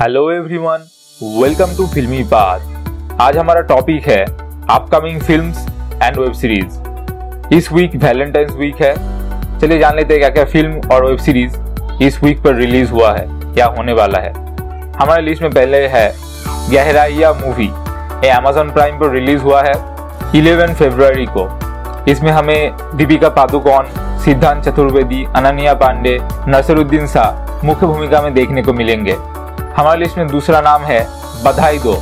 Hello everyone welcome to फिल्मी बात आज हमारा टॉपिक है upcoming films and web series इस वीक वैलेंटाइंस वीक है। चलिए जान लेते हैं क्या क्या फ़िल्म और वेब सीरीज़ इस वीक पर रिलीज़ हुआ है, क्या होने वाला है। हमारे लिस्ट में पहले है गहराइया मूवी ये अमेजोन प्राइम पर रिलीज़ हुआ है 11 फरवरी को। इसमें हमें दीपिका पादुकोण, सिद्धांत चतुर्वेदी, अनन्या पांडे, नसरुद्दीन शाह मुख्य भूमिका में देखने को मिलेंगे। हमारे लिस्ट में दूसरा नाम है बधाई दो।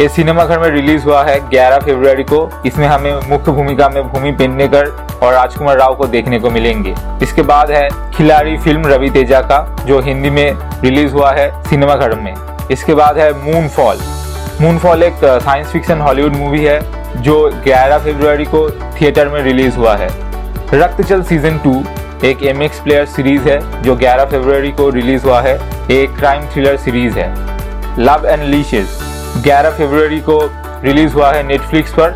ये सिनेमा घर में रिलीज़ हुआ है 11 फरवरी को। इसमें हमें मुख्य भूमिका में भूमि पेडनेकर और राजकुमार राव को देखने को मिलेंगे। इसके बाद है खिलाड़ी फ़िल्म रवि तेजा का, जो हिंदी में रिलीज़ हुआ है सिनेमा घर में। इसके बाद है मून फॉल मून फॉल एक साइंस फिक्शन हॉलीवुड मूवी है, जो 11 फरवरी को थिएटर में रिलीज़ हुआ है। रक्तचल सीज़न टू एक एमएक्स प्लेयर सीरीज़ है, जो 11 फरवरी को रिलीज़ हुआ है। एक क्राइम थ्रिलर सीरीज़ है। लव एंड लीशेज 11 फरवरी को रिलीज़ हुआ है नेटफ्लिक्स पर।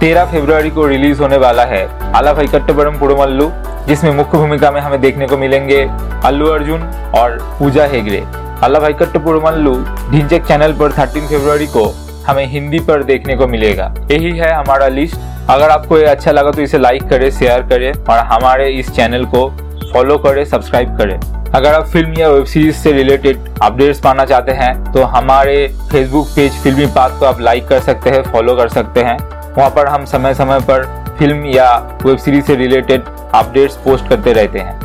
13 फरवरी को रिलीज़ होने वाला है आला भाई कट्टबरम पुड़मल्लू, जिसमें मुख्य भूमिका में हमें देखने को मिलेंगे अल्लू अर्जुन और पूजा हेगड़े। अल्लाह भाई कट्टपुरमल्लू ढिंचक चैनल पर 13 फरवरी को हमें हिंदी पर देखने को मिलेगा। यही है हमारा लिस्ट अगर आपको ये अच्छा लगा तो इसे लाइक करें शेयर करें और हमारे इस चैनल को फॉलो करें सब्सक्राइब करें। अगर आप फ़िल्म या वेब सीरीज़ से रिलेटेड अपडेट्स पाना चाहते हैं तो हमारे फेसबुक पेज फिल्मी पाथ को आप लाइक कर सकते हैं फॉलो कर सकते हैं। वहाँ पर हम समय समय पर फ़िल्म या वेब सीरीज़ से रिलेटेड अपडेट्स पोस्ट करते रहते हैं।